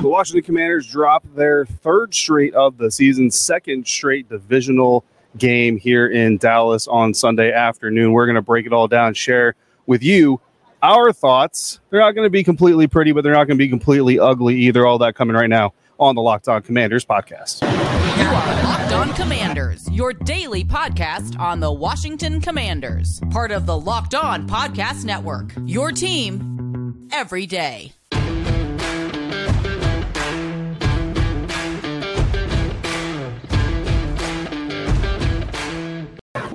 The Washington Commanders drop their third straight of the season, second straight divisional game here in Dallas on Sunday afternoon. We're going to break it all down, share with you our thoughts. They're not going to be completely pretty, but they're not going to be completely ugly either. All that coming right now on the Locked On Commanders podcast. You are Locked On Commanders, your daily podcast on the Washington Commanders, part of the Locked On Podcast Network. Your team every day.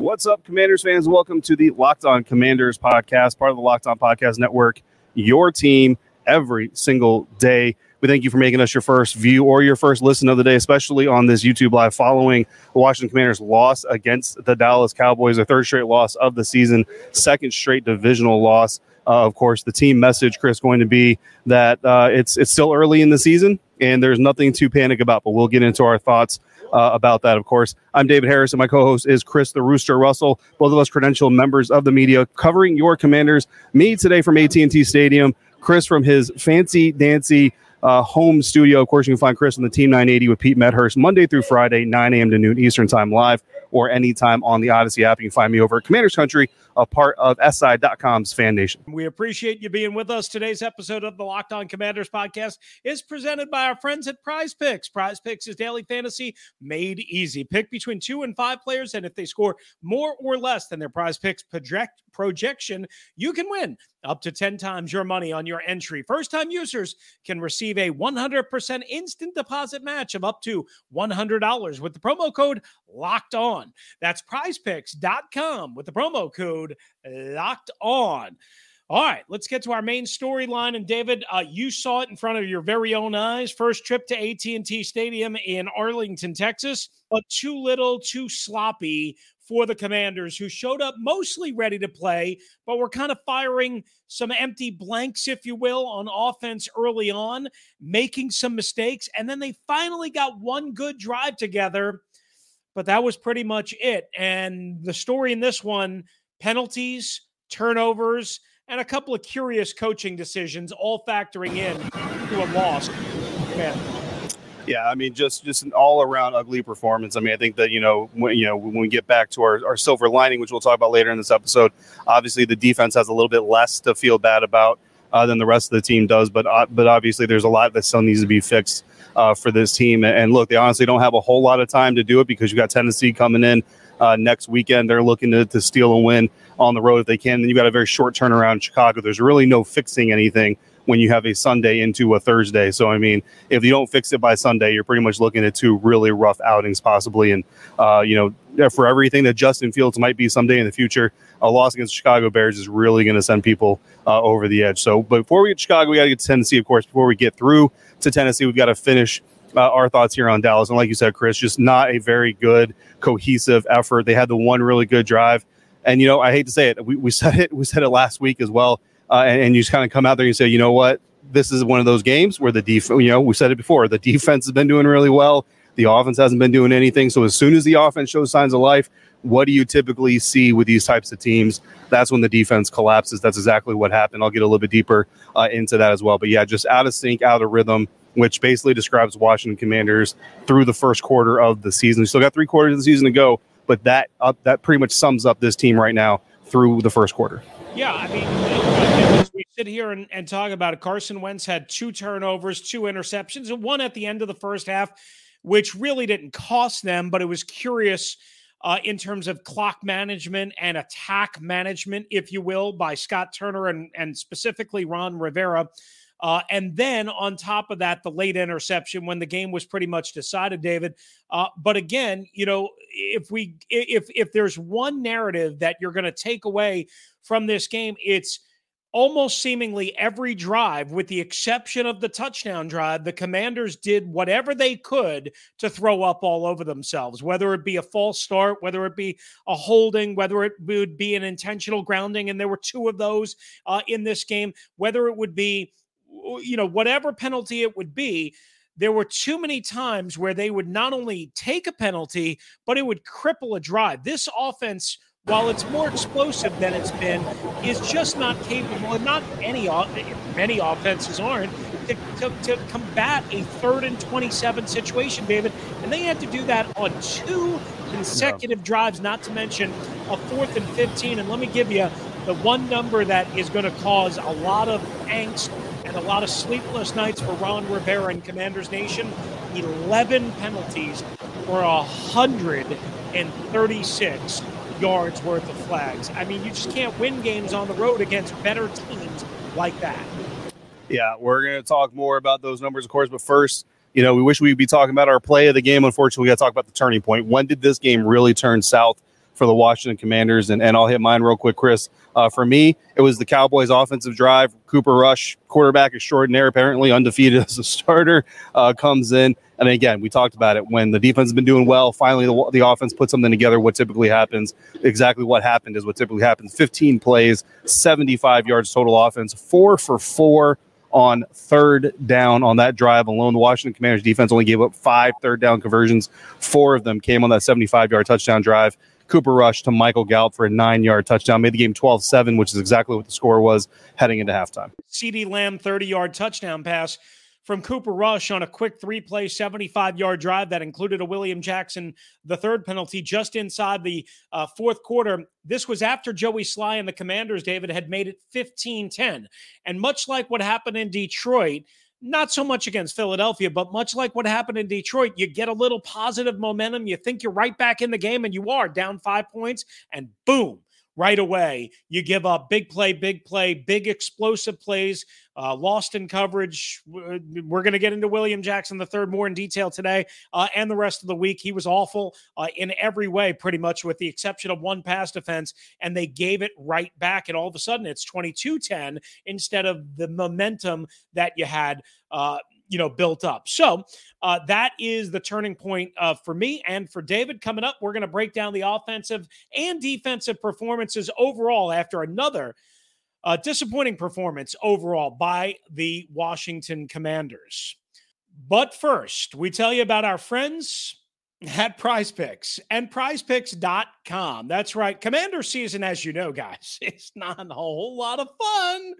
What's up, Commanders fans? Welcome to the Locked On Commanders podcast, part of the Locked On Podcast Network. Your team every single day. We thank you for making us your first view or your first listen of the day, especially on this YouTube live following the Washington Commanders' loss against the Dallas Cowboys, their third straight loss of the season, second straight divisional loss. Uh, of course, the team message, Chris, going to be that uh, it's it's still early in the season and there's nothing to panic about. But we'll get into our thoughts uh, about that, of course. I'm David Harris, and my co host is Chris the Rooster Russell, both of us credentialed members of the media covering your commanders. Me today from AT&T Stadium, Chris from his fancy dancy uh, home studio. Of course, you can find Chris on the Team 980 with Pete Medhurst Monday through Friday, 9 a.m. to noon Eastern Time live or anytime on the Audacy app. You can find me over at Commanders Country, a part of SI.com's Fan Nation. We appreciate you being with us. Today's episode of the Locked On Commanders podcast is presented by our friends at Prize Picks. Prize Picks is daily fantasy made easy. Pick between two and five players, and if they score more or less than their Prize Picks project projection, you can win up to 10 times your money on your entry. First time users can receive a 100% instant deposit match of up to $100 with the promo code locked on. That's prizepicks.com with the promo code locked on. All right, let's get to our main storyline. And David, uh, you saw it in front of your very own eyes. First trip to AT&T Stadium in Arlington, Texas, but too little, too sloppy for the Commanders, who showed up mostly ready to play, but were kind of firing some empty blanks, if you will, on offense early on, making some mistakes. And then they finally got one good drive together, but that was pretty much it. And the story in this one penalties, turnovers, and a couple of curious coaching decisions all factoring in to a loss. Man. Yeah, I mean, just just an all around ugly performance. I mean, I think that you know when you know when we get back to our, our silver lining, which we'll talk about later in this episode, obviously the defense has a little bit less to feel bad about uh, than the rest of the team does. But uh, but obviously there's a lot that still needs to be fixed uh, for this team. And look, they honestly don't have a whole lot of time to do it because you got Tennessee coming in uh, next weekend. They're looking to, to steal a win on the road if they can. Then you've got a very short turnaround in Chicago. There's really no fixing anything when you have a Sunday into a Thursday. So, I mean, if you don't fix it by Sunday, you're pretty much looking at two really rough outings possibly. And, uh, you know, for everything that Justin Fields might be someday in the future, a loss against Chicago Bears is really going to send people uh, over the edge. So, before we get Chicago, we got to get to Tennessee, of course. Before we get through to Tennessee, we've got to finish uh, our thoughts here on Dallas. And like you said, Chris, just not a very good, cohesive effort. They had the one really good drive. And, you know, I hate to say it, we, we said it, we said it last week as well uh, and, and, you just kind of come out there and say, you know what, this is one of those games where the defense, you know, we said it before, the defense has been doing really well. The offense hasn't been doing anything. So as soon as the offense shows signs of life, what do you typically see with these types of teams? That's when the defense collapses. That's exactly what happened. I'll get a little bit deeper uh, into that as well. But yeah, just out of sync, out of rhythm, which basically describes Washington Commanders through the first quarter of the season. We still got three quarters of the season to go, but that uh, that pretty much sums up this team right now through the first quarter. Yeah, I mean, we sit here and, and talk about it, Carson Wentz had two turnovers, two interceptions, and one at the end of the first half, which really didn't cost them, but it was curious uh, in terms of clock management and attack management, if you will, by Scott Turner and, and specifically Ron Rivera. Uh, and then on top of that, the late interception when the game was pretty much decided, David. Uh, but again, you know, if we if if there's one narrative that you're going to take away from this game, it's almost seemingly every drive, with the exception of the touchdown drive, the commanders did whatever they could to throw up all over themselves, whether it be a false start, whether it be a holding, whether it would be an intentional grounding. And there were two of those uh, in this game, whether it would be, you know, whatever penalty it would be there were too many times where they would not only take a penalty, but it would cripple a drive. This offense, while it's more explosive than it's been, is just not capable, and not any many offenses aren't, to, to, to combat a third and 27 situation, David. And they had to do that on two consecutive yeah. drives, not to mention a fourth and 15. And let me give you the one number that is going to cause a lot of angst a lot of sleepless nights for Ron Rivera and Commanders Nation. 11 penalties for 136 yards worth of flags. I mean, you just can't win games on the road against better teams like that. Yeah, we're going to talk more about those numbers, of course, but first, you know, we wish we'd be talking about our play of the game. Unfortunately, we got to talk about the turning point. When did this game really turn south for the Washington Commanders? And, and I'll hit mine real quick, Chris. Uh, for me, it was the Cowboys' offensive drive. Cooper Rush, quarterback extraordinaire, apparently undefeated as a starter, uh, comes in. And again, we talked about it when the defense has been doing well. Finally, the, the offense puts something together. What typically happens, exactly what happened is what typically happens 15 plays, 75 yards total offense, four for four on third down on that drive alone. The Washington Commanders defense only gave up five third down conversions. Four of them came on that 75 yard touchdown drive. Cooper Rush to Michael Gallup for a nine yard touchdown, made the game 12 7, which is exactly what the score was heading into halftime. CeeDee Lamb 30 yard touchdown pass from Cooper Rush on a quick three play, 75 yard drive that included a William Jackson, the third penalty, just inside the uh, fourth quarter. This was after Joey Slye and the Commanders, David, had made it 15 10. And much like what happened in Detroit, not so much against Philadelphia, but much like what happened in Detroit, you get a little positive momentum. You think you're right back in the game, and you are down five points, and boom, right away. You give up big play, big play, big explosive plays, uh, lost in coverage. We're going to get into William Jackson the third more in detail today uh, and the rest of the week. He was awful uh, in every way, pretty much, with the exception of one pass defense, and they gave it right back. And all of a sudden, it's 22 10 instead of the momentum that you had uh, you know built up. So uh, that is the turning point uh, for me and for David. Coming up, we're going to break down the offensive and defensive performances overall after another uh, disappointing performance overall by the Washington Commanders. But first, we tell you about our friends at prize picks and prizepicks.com. That's right. Commander season, as you know, guys, it's not a whole lot of fun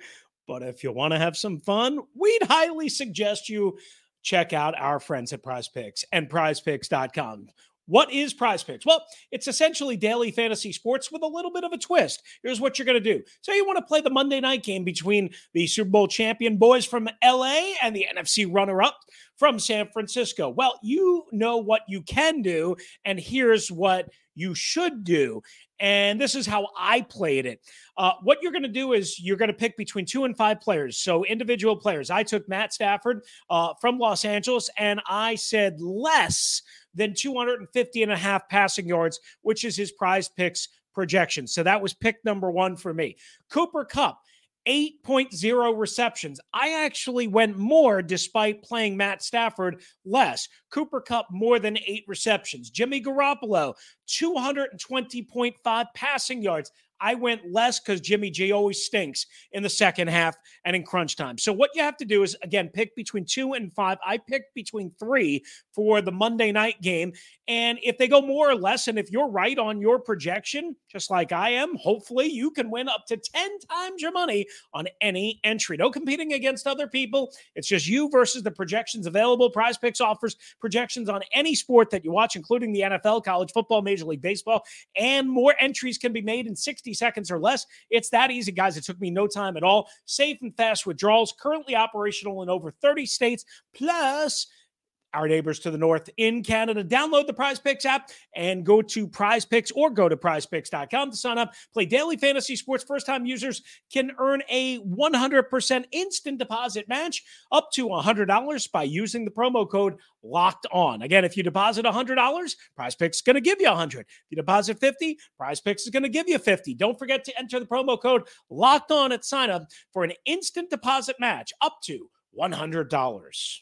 but if you want to have some fun, we'd highly suggest you check out our friends at Prize Picks and prizepicks.com. What is Prize Picks? Well, it's essentially daily fantasy sports with a little bit of a twist. Here's what you're going to do. So, you want to play the Monday night game between the Super Bowl champion boys from LA and the NFC runner up from San Francisco. Well, you know what you can do, and here's what you should do. And this is how I played it. Uh, what you're going to do is you're going to pick between two and five players. So individual players. I took Matt Stafford uh, from Los Angeles, and I said less than 250 and a half passing yards, which is his prize picks projection. So that was pick number one for me. Cooper Kupp. 8.0 receptions. I actually went more despite playing Matt Stafford less. Cooper Kupp more than eight receptions. Jimmy Garoppolo, 220.5 passing yards. I went less because Jimmy G always stinks in the second half and in crunch time. So what you have to do is again pick between two and five. I picked between three for the Monday night game. And if they go more or less, and if you're right on your projection, just like I am, hopefully you can win up to 10 times your money on any entry. No competing against other people. It's just you versus the projections available. Prize Picks offers projections on any sport that you watch, including the NFL, college football, Major League Baseball, and more entries can be made in 60 seconds or less. It's that easy, guys. It took me no time at all. Safe and fast withdrawals, currently operational in over 30 states. Plus, our neighbors to the north in Canada. Download the Prize Picks app and go to Prize Picks or go to prizepicks.com to sign up. Play daily fantasy sports. First time users can earn a 100% instant deposit match up to $100 by using the promo code locked on. Again, if you deposit $100, Prize Picks is going to give you 100. If you deposit 50, Prize Picks is going to give you 50. Don't forget to enter the promo code locked on at sign up for an instant deposit match up to $100.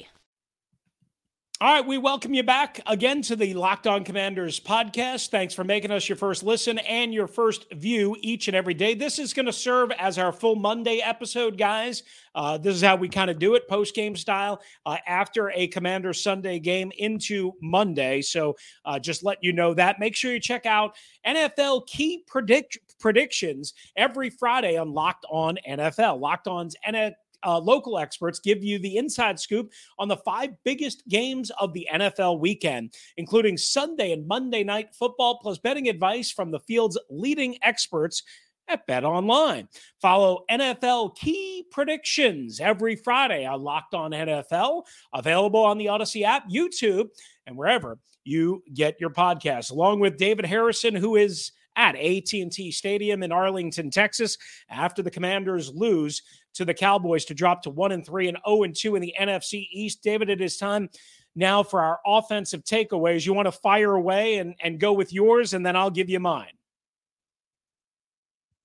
All right, we welcome you back again to the Locked On Commanders podcast. Thanks for making us your first listen and your first view each and every day. This is going to serve as our full Monday episode, guys. Uh, this is how we kind of do it, post game style, uh, after a Commander Sunday game into Monday. So uh, just let you know that. Make sure you check out NFL key predict predictions every Friday on Locked On NFL. Locked On's NFL uh, local experts give you the inside scoop on the five biggest games of the NFL weekend, including Sunday and Monday night football, plus betting advice from the field's leading experts at Bet Online. Follow NFL key predictions every Friday on Locked On NFL, available on the Audacy app, YouTube, and wherever you get your podcasts. Along with David Harrison, who is at AT&T Stadium in Arlington, Texas, after the Commanders lose to the Cowboys to drop to 1 and 3 and 0 and 2 in the NFC East. David, it is time now for our offensive takeaways. You want to fire away and, and go with yours, and then I'll give you mine.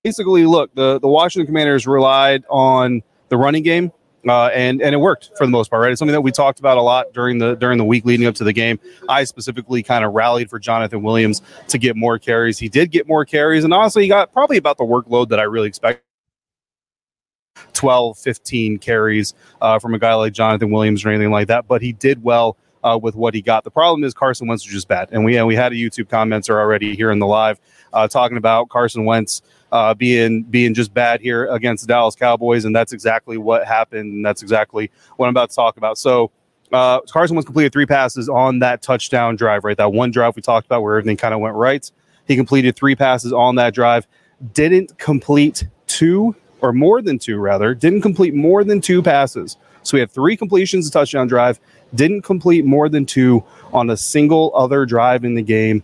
Basically, look, the, the Washington Commanders relied on the running game. Uh, and and it worked for the most part, right? It's something that we talked about a lot during the during the week leading up to the game. I specifically kind of rallied for Jonathan Williams to get more carries. He did get more carries, and honestly, he got probably about the workload that I really expected 12, 15 carries uh, from a guy like Jonathan Williams or anything like that, but he did well uh, with what he got. The problem is Carson Wentz was just bad, and we and we had a YouTube commenter already here in the live uh, talking about Carson Wentz uh, being being just bad here against the Dallas Cowboys, and that's exactly what happened. And that's exactly what I'm about to talk about. So. Uh, Carson Wentz completed three passes on that touchdown drive, right? That one drive we talked about where everything kind of went right. He completed three passes on that drive. Didn't complete two or more than two rather, didn't complete more than two passes. So we had three completions, a touchdown drive, didn't complete more than two on a single other drive in the game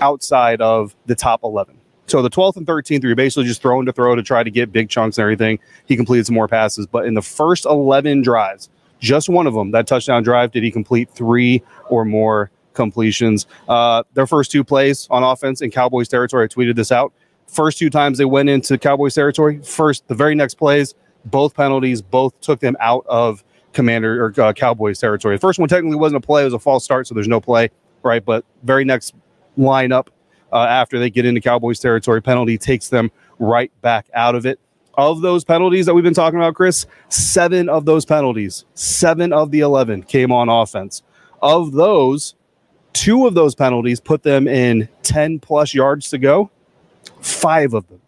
outside of the top 11. So the 12th and 13th, you're basically just throwing to throw to try to get big chunks and everything. He completed some more passes, but in the first 11 drives, just one of them, that touchdown drive, did he complete three or more completions? Uh, their first two plays on offense in Cowboys territory, I tweeted this out. First two times they went into Cowboys territory, first the very next plays, both penalties, both took them out of Commander or uh, Cowboys territory. The first one technically wasn't a play; it was a false start, so there's no play, right? But very next lineup uh, after they get into Cowboys territory, penalty takes them right back out of it. Of those penalties that we've been talking about, Chris, seven of those penalties, seven of the 11 came on offense. Of those, two of those penalties put them in 10 plus yards to go. Five of them.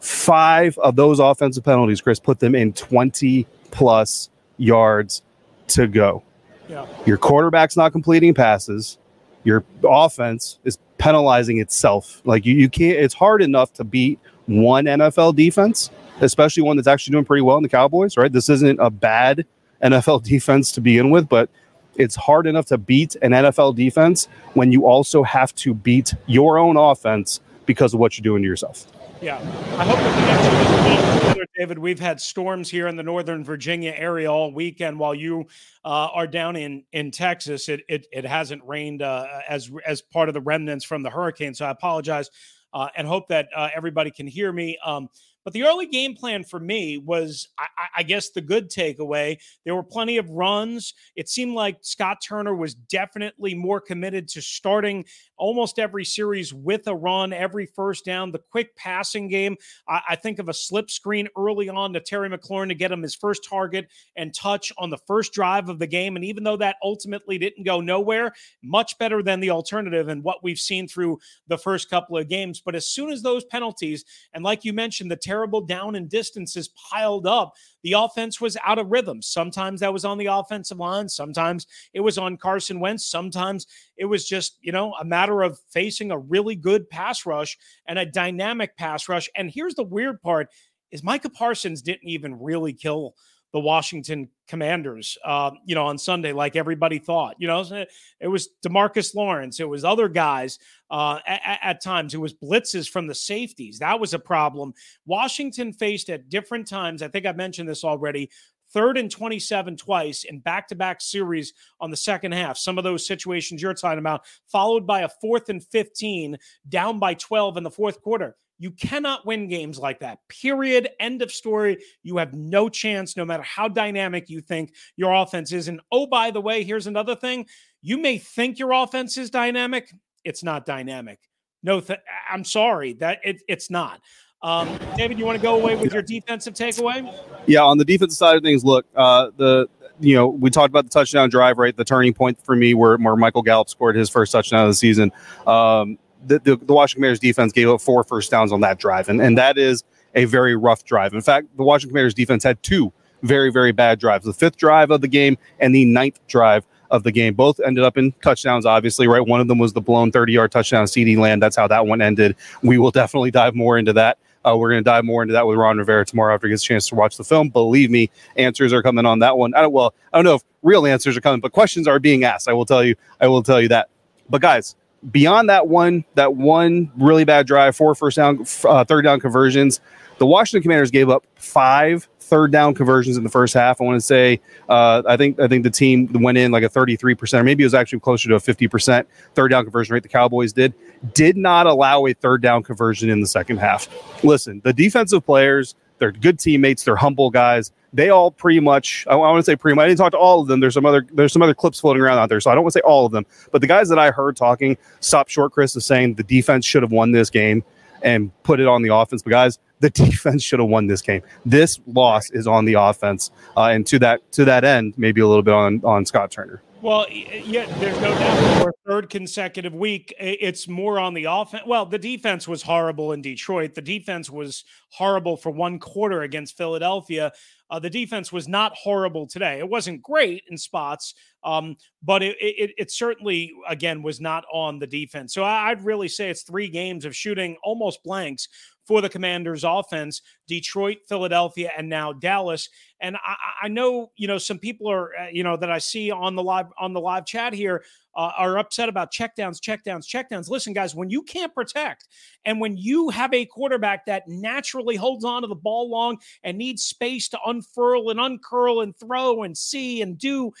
Five of those offensive penalties, Chris, put them in 20 plus yards to go. Yeah. Your quarterback's not completing passes. Your offense is penalizing itself. Like you, you can't, it's hard enough to beat one NFL defense, especially one that's actually doing pretty well in the Cowboys, right? This isn't a bad NFL defense to begin with, but it's hard enough to beat an NFL defense when you also have to beat your own offense because of what you're doing to yourself. Yeah, I hope that weather, David. We've had storms here in the Northern Virginia area all weekend. While you uh, are down in in Texas, it it, it hasn't rained uh, as as part of the remnants from the hurricane. So I apologize uh, and hope that uh, everybody can hear me. Um, but the early game plan for me was, I, I, guess, the good takeaway. There were plenty of runs. It seemed like Scott Turner was definitely more committed to starting almost every series with a run, every first down, the quick passing game. I, I think of a slip screen early on to Terry McLaurin to get him his first target and touch on the first drive of the game. And even though that ultimately didn't go nowhere, much better than the alternative and what we've seen through the first couple of games. But as soon as those penalties, and like you mentioned, the terrible down and distances piled up, the offense was out of rhythm. Sometimes that was on the offensive line, sometimes it was on Carson Wentz, sometimes it was just, you know, a matter of facing a really good pass rush and a dynamic pass rush. And here's the weird part is Micah Parsons didn't even really kill the Washington Commanders, uh, you know, on Sunday, like everybody thought. You know, it was Demarcus Lawrence, it was other guys uh, at, at, times. It was blitzes from the safeties. That was a problem. Washington faced at different times. I think I mentioned this already. Third and 27 twice in back to back series on the second half. Some of those situations you're talking about, followed by a fourth and 15, down by 12 in the fourth quarter. You cannot win games like that. Period. End of story. You have no chance, no matter how dynamic you think your offense is. And oh, by the way, here's another thing. You may think your offense is dynamic. It's not dynamic. No, th- I'm sorry that it, it's not. Um, David, you want to go away with your defensive takeaway? Yeah, on the defensive side of things, look, uh, the you know we talked about the touchdown drive, right? The turning point for me, where where Michael Gallup scored his first touchdown of the season. Um, the, the, the Washington Commanders defense gave up four first downs on that drive, and, and that is a very rough drive. In fact, the Washington Commanders defense had two very, very bad drives the fifth drive of the game and the ninth drive of the game. Both ended up in touchdowns, obviously, right? One of them was the blown 30 yard touchdown, CeeDee Lamb. That's how that one ended. We will definitely dive more into that. Uh, we're going to dive more into that with Ron Rivera tomorrow after he gets a chance to watch the film. Believe me, answers are coming on that one. I don't, well, I don't know if real answers are coming, but questions are being asked. I will tell you. I will tell you that. But guys, beyond that one, that one really bad drive, four first down, uh, third down conversions, the Washington Commanders gave up five third down conversions in the first half. I want to say, uh, I think I think the team went in like a 33 percent, or maybe it was actually closer to a 50 percent third down conversion rate. The Cowboys did did not allow a third down conversion in the second half. Listen, the defensive players, they're good teammates, they're humble guys they all pretty much I, want to say pretty much I didn't talk to all of them. There's some other there's some other clips floating around out there, so I don't want to say all of them. But the guys that I heard talking stop short Chris is saying the defense should have won this game and put it on the offense. But guys, the defense should have won this game. This loss is on the offense, uh, and to that to that end, maybe a little bit on on Scott Turner. Well, yeah, there's no doubt. For third consecutive week, it's more on the offense. Well, the defense was horrible in Detroit. The defense was horrible for one quarter against Philadelphia. Uh, the defense was not horrible today. It wasn't great in spots, um, but it, it, it, certainly, again, was not on the defense. So I'd really say it's three games of shooting almost blanks for the Commanders offense Detroit, Philadelphia, and now Dallas. And I, I know, you know, some people are, uh, you know, that I see on the live on the live chat here uh, are upset about checkdowns, checkdowns, checkdowns. Listen, guys, when you can't protect and when you have a quarterback that naturally holds on to the ball long and needs space to unfurl and uncurl and throw and see and do,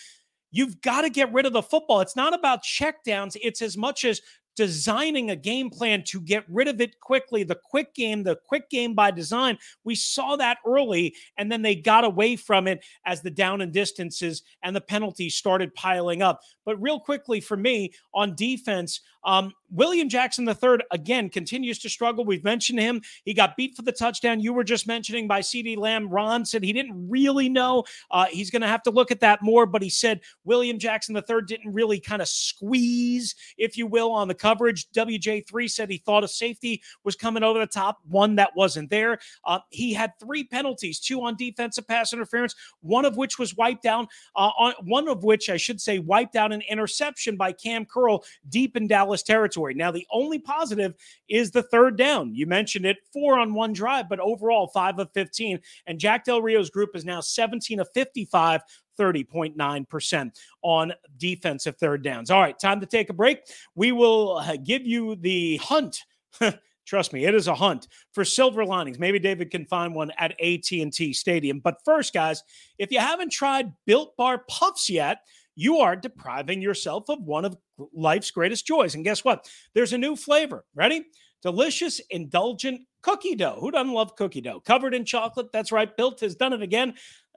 you've got to get rid of the football. It's not about checkdowns. It's as much as designing a game plan to get rid of it quickly. The quick game, the quick game by design, we saw that early, and then they got away from it as the down and distances and the penalties started piling up. But real quickly for me on defense, um, William Jackson III, again, continues to struggle. We've mentioned him. He got beat for the touchdown. You were just mentioning by CeeDee Lamb. Ron said he didn't really know. Uh, he's going to have to look at that more, but he said William Jackson III didn't really kind of squeeze, if you will, on the coverage. WJ3 said he thought a safety was coming over the top, one that wasn't there. Uh, he had three penalties, two on defensive pass interference, one of which was wiped down, uh, on, one of which I should say wiped out an interception by Kam Curl deep in Dallas Dallas territory. Now, the only positive is the third down. You mentioned it, four on one drive, but overall, five of 15. And Jack Del Rio's group is now 17 of 55. 30.9% on defensive third downs. All right, time to take a break. We will uh, give you the hunt Trust me, it is a hunt for silver linings. Maybe David can find one at AT&T Stadium. But first, guys, if you haven't tried Built Bar Puffs yet, you are depriving yourself of one of life's greatest joys. And guess what? There's a new flavor. Ready? delicious, indulgent cookie dough. Who doesn't love cookie dough? Covered in chocolate. That's right. Built has done it again.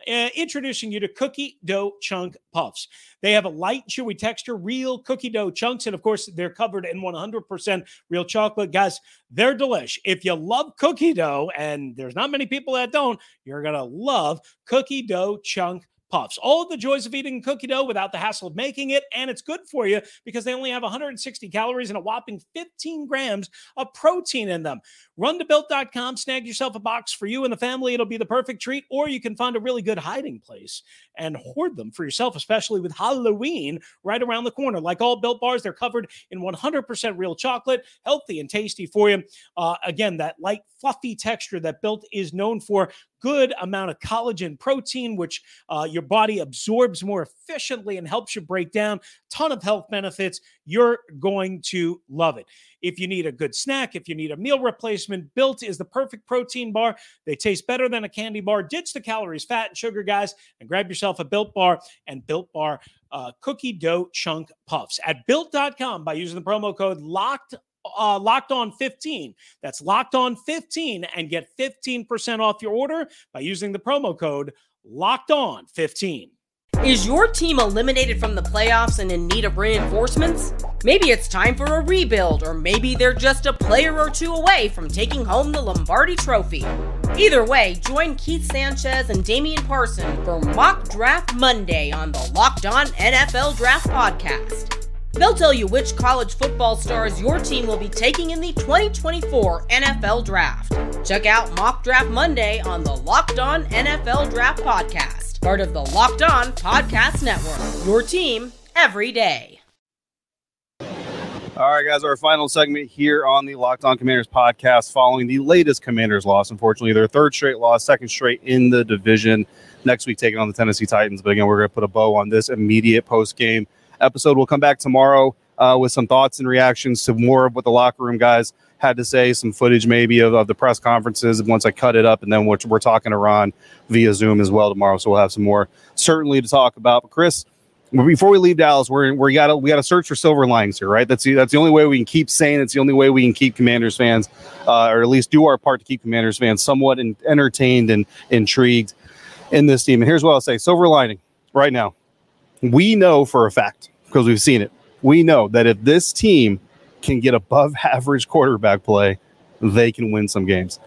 Uh, introducing you to cookie dough chunk puffs. They have a light, chewy texture, real cookie dough chunks, and of course, they're covered in 100% real chocolate. Guys, they're delish. If you love cookie dough, and there's not many people that don't, you're gonna love cookie dough chunk puffs. All the joys of eating cookie dough without the hassle of making it. And it's good for you because they only have 160 calories and a whopping 15 grams of protein in them. Run to built.com, snag yourself a box for you and the family. It'll be the perfect treat. Or you can find a really good hiding place and hoard them for yourself, especially with Halloween right around the corner. Like all built bars, they're covered in 100% real chocolate, healthy and tasty for you. Uh, again, that light, fluffy texture that built is known for good amount of collagen protein, which uh, your body absorbs more efficiently and helps you break down. Ton of health benefits. You're going to love it. If you need a good snack, if you need a meal replacement, Built is the perfect protein bar. They taste better than a candy bar. Ditch the calories, fat, and sugar, guys, and grab yourself a Built bar and Built Bar uh, cookie dough chunk puffs at built.com by using the promo code locked uh, locked on 15. That's locked on 15 and get 15% off your order by using the promo code locked on 15. Is your team eliminated from the playoffs and in need of reinforcements? Maybe it's time for a rebuild, or maybe they're just a player or two away from taking home the Lombardi Trophy. Either way, join Keith Sanchez and Damian Parson for Mock Draft Monday on the Locked On NFL Draft Podcast. They'll tell you which college football stars your team will be taking in the 2024 NFL Draft. Check out Mock Draft Monday on the Locked On NFL Draft Podcast, part of the Locked On Podcast Network. Your team every day. All right, guys, our final segment here on the Locked On Commanders podcast following the latest Commanders loss. Unfortunately, their third straight loss, second straight in the division. Next week, taking on the Tennessee Titans. But again, we're going to put a bow on this immediate post game episode. We'll come back tomorrow uh, with some thoughts and reactions to more of what the locker room guys had to say, some footage maybe of, of the press conferences once I cut it up, and then we're, we're talking to Ron via Zoom as well tomorrow. So we'll have some more certainly to talk about. But Chris, before we leave Dallas, we're we got to we got to search for silver linings here, right? That's the, that's the only way we can keep saying it's the only way we can keep Commanders fans, uh, or at least do our part to keep Commanders fans somewhat in, entertained and intrigued in this team. And here's what I'll say: silver lining right now, we know for a fact because we've seen it. We know that if this team can get above average quarterback play, they can win some games.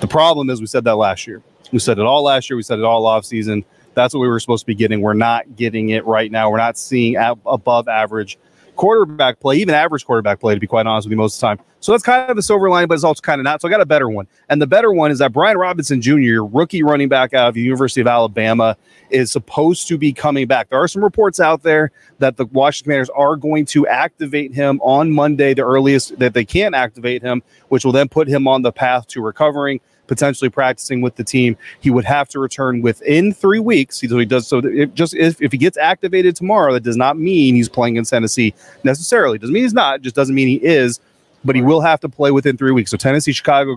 The problem is we said that last year. We said it all last year. We said it all off season. That's what we were supposed to be getting. We're not getting it right now. We're not seeing ab- above average quarterback play, even average quarterback play, to be quite honest with you, most of the time. So that's kind of a silver line, but it's also kind of not. So I got a better one. And the better one is that Brian Robinson Jr., your rookie running back out of the University of Alabama, is supposed to be coming back. There are some reports out there that the Washington Commanders are going to activate him on Monday, the earliest that they can activate him, which will then put him on the path to recovering potentially practicing with the team. He would have to return within three weeks. So he does. So just if, if he gets activated tomorrow, that does not mean he's playing in Tennessee necessarily. Doesn't mean he's not. Just doesn't mean he is. But he will have to play within three weeks. So Tennessee, Chicago,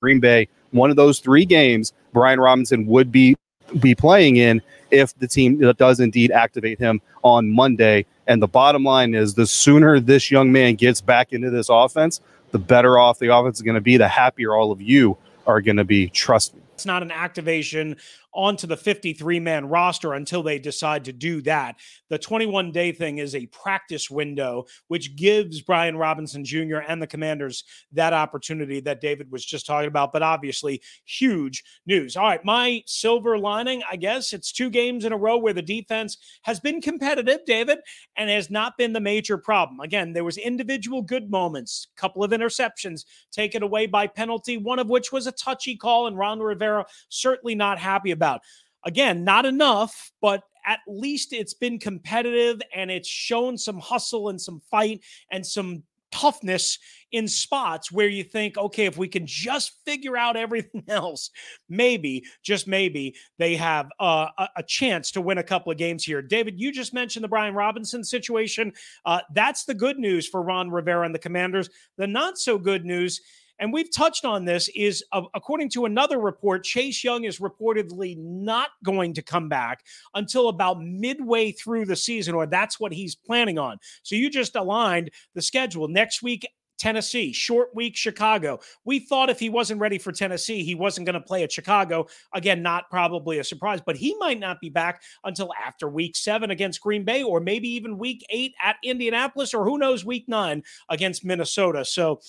Green Bay, one of those three games, Brian Robinson would be be playing in if the team does indeed activate him on Monday. And the bottom line is the sooner this young man gets back into this offense, the better off the offense is going to be, the happier all of you are going to be. Trust me. It's not an activation onto the 53 man roster until they decide to do that. The 21 day thing is a practice window, which gives Brian Robinson Jr. and the commanders that opportunity that David was just talking about. But obviously, huge news. All right, my silver lining, I guess it's two games in a row where the defense has been competitive, David, and has not been the major problem. Again, there was individual good moments, couple of interceptions taken away by penalty, one of which was a touchy call, and Ron Rivera certainly not happy about about. Again, not enough, but at least it's been competitive and it's shown some hustle and some fight and some toughness in spots where you think, okay, if we can just figure out everything else, maybe, just maybe, they have a, a, chance to win a couple of games here. David, you just mentioned the Brian Robinson situation. Uh, that's the good news for Ron Rivera and the Commanders. The not so good news and we've touched on this is uh, according to another report chase young is reportedly not going to come back until about midway through the season or that's what he's planning on so you just aligned the schedule next week Tennessee, short week, Chicago. We thought if he wasn't ready for Tennessee, he wasn't going to play at Chicago. Again, not probably a surprise, but he might not be back until after week seven against Green Bay, or maybe even week eight at Indianapolis, or who knows, week nine against Minnesota. So,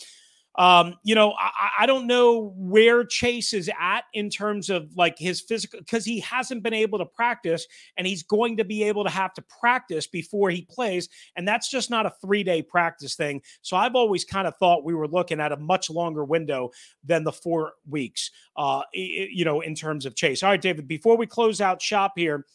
um, you know, I, I, don't know where Chase is at in terms of like his physical because he hasn't been able to practice and he's going to be able to have to practice before he plays. And that's just not a three day practice thing. So I've always kind of thought we were looking at a much longer window than the four weeks, uh, you know, in terms of Chase. All right, David, before we close out shop here,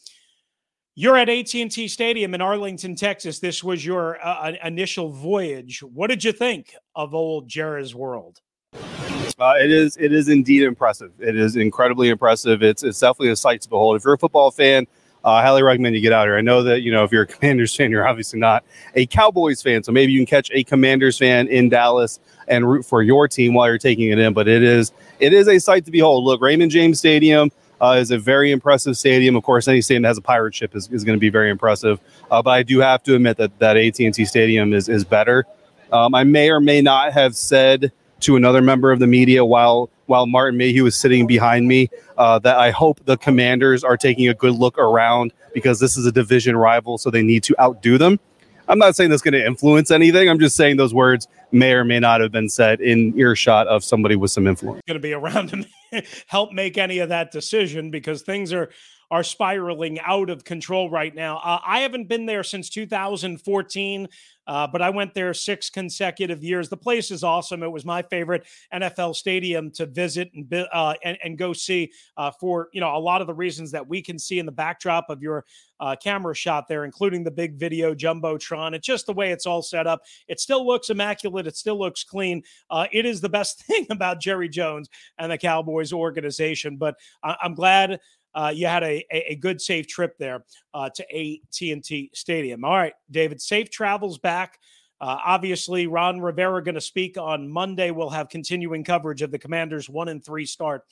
you're at AT&T Stadium in Arlington, Texas. This was your uh, initial voyage. What did you think of old Jerry's World? Uh, it is it is indeed impressive. It is incredibly impressive. It's it's definitely a sight to behold. If you're a football fan, uh, I highly recommend you get out here. I know that you know if you're a Commanders fan, you're obviously not a Cowboys fan, so maybe you can catch a Commanders fan in Dallas and root for your team while you're taking it in. But it is it is a sight to behold. Look, Raymond James Stadium uh, is a very impressive stadium. Of course, any stadium that has a pirate ship is, is going to be very impressive. Uh, but I do have to admit that that AT&T Stadium is is better. Um, I may or may not have said to another member of the media while while Martin Mayhew was sitting behind me uh, that I hope the Commanders are taking a good look around because this is a division rival, so they need to outdo them. I'm not saying that's going to influence anything. I'm just saying those words may or may not have been said in earshot of somebody with some influence. Going to be around to help make any of that decision because things are are spiraling out of control right now. Uh, I haven't been there since 2014. Uh, but I went there six consecutive years. The place is awesome. It was my favorite NFL stadium to visit and uh, and, and, go see uh, for you know a lot of the reasons that we can see in the backdrop of your uh, camera shot there, including the big video jumbotron. It's just the way it's all set up. It still looks immaculate. It still looks clean. Uh, it is the best thing about Jerry Jones and the Cowboys organization. But I- I'm glad uh, you had a, a, a, good safe trip there uh, to AT&T Stadium. All right, David, safe travels back. Uh, obviously, Ron Rivera going to speak on Monday. We'll have continuing coverage of the Commanders' one and three start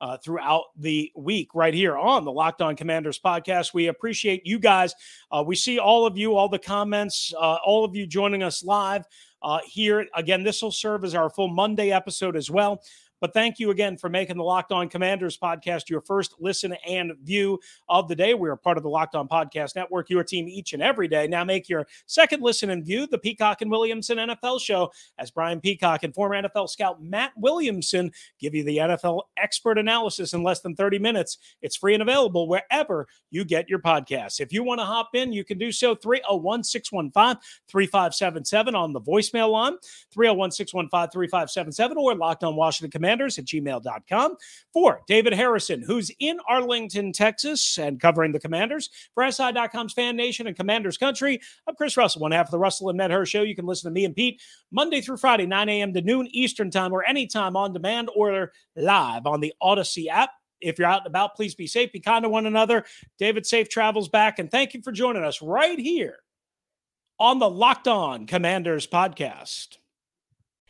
uh, throughout the week right here on the Locked On Commanders podcast. We appreciate you guys. Uh, we see all of you, all the comments, uh, all of you joining us live uh, here. Again, this will serve as our full Monday episode as well. But thank you again for making the Locked On Commanders podcast your first listen and view of the day. We are part of the Locked On Podcast Network, your team each and every day. Now make your second listen and view the Peacock and Williamson NFL show as Brian Peacock and former NFL scout Matt Williamson give you the NFL expert analysis in less than 30 minutes. It's free and available wherever you get your podcasts. If you want to hop in, you can do so 301 615 3577 on the voicemail line, 301 615 3577 or Locked On Washington Commanders commanders at gmail.com. For David Harrison, who's in Arlington, Texas, and covering the commanders for SI.com's Fan Nation and Commanders Country, I'm Chris Russell, one half of the Russell and Medhurst Show. You can listen to me and Pete Monday through Friday, 9 a.m. to noon Eastern Time, or anytime on demand or live on the Audacy app. If you're out and about, please be safe, be kind to one another. David, safe travels back, and thank you for joining us right here on the Locked On Commanders podcast.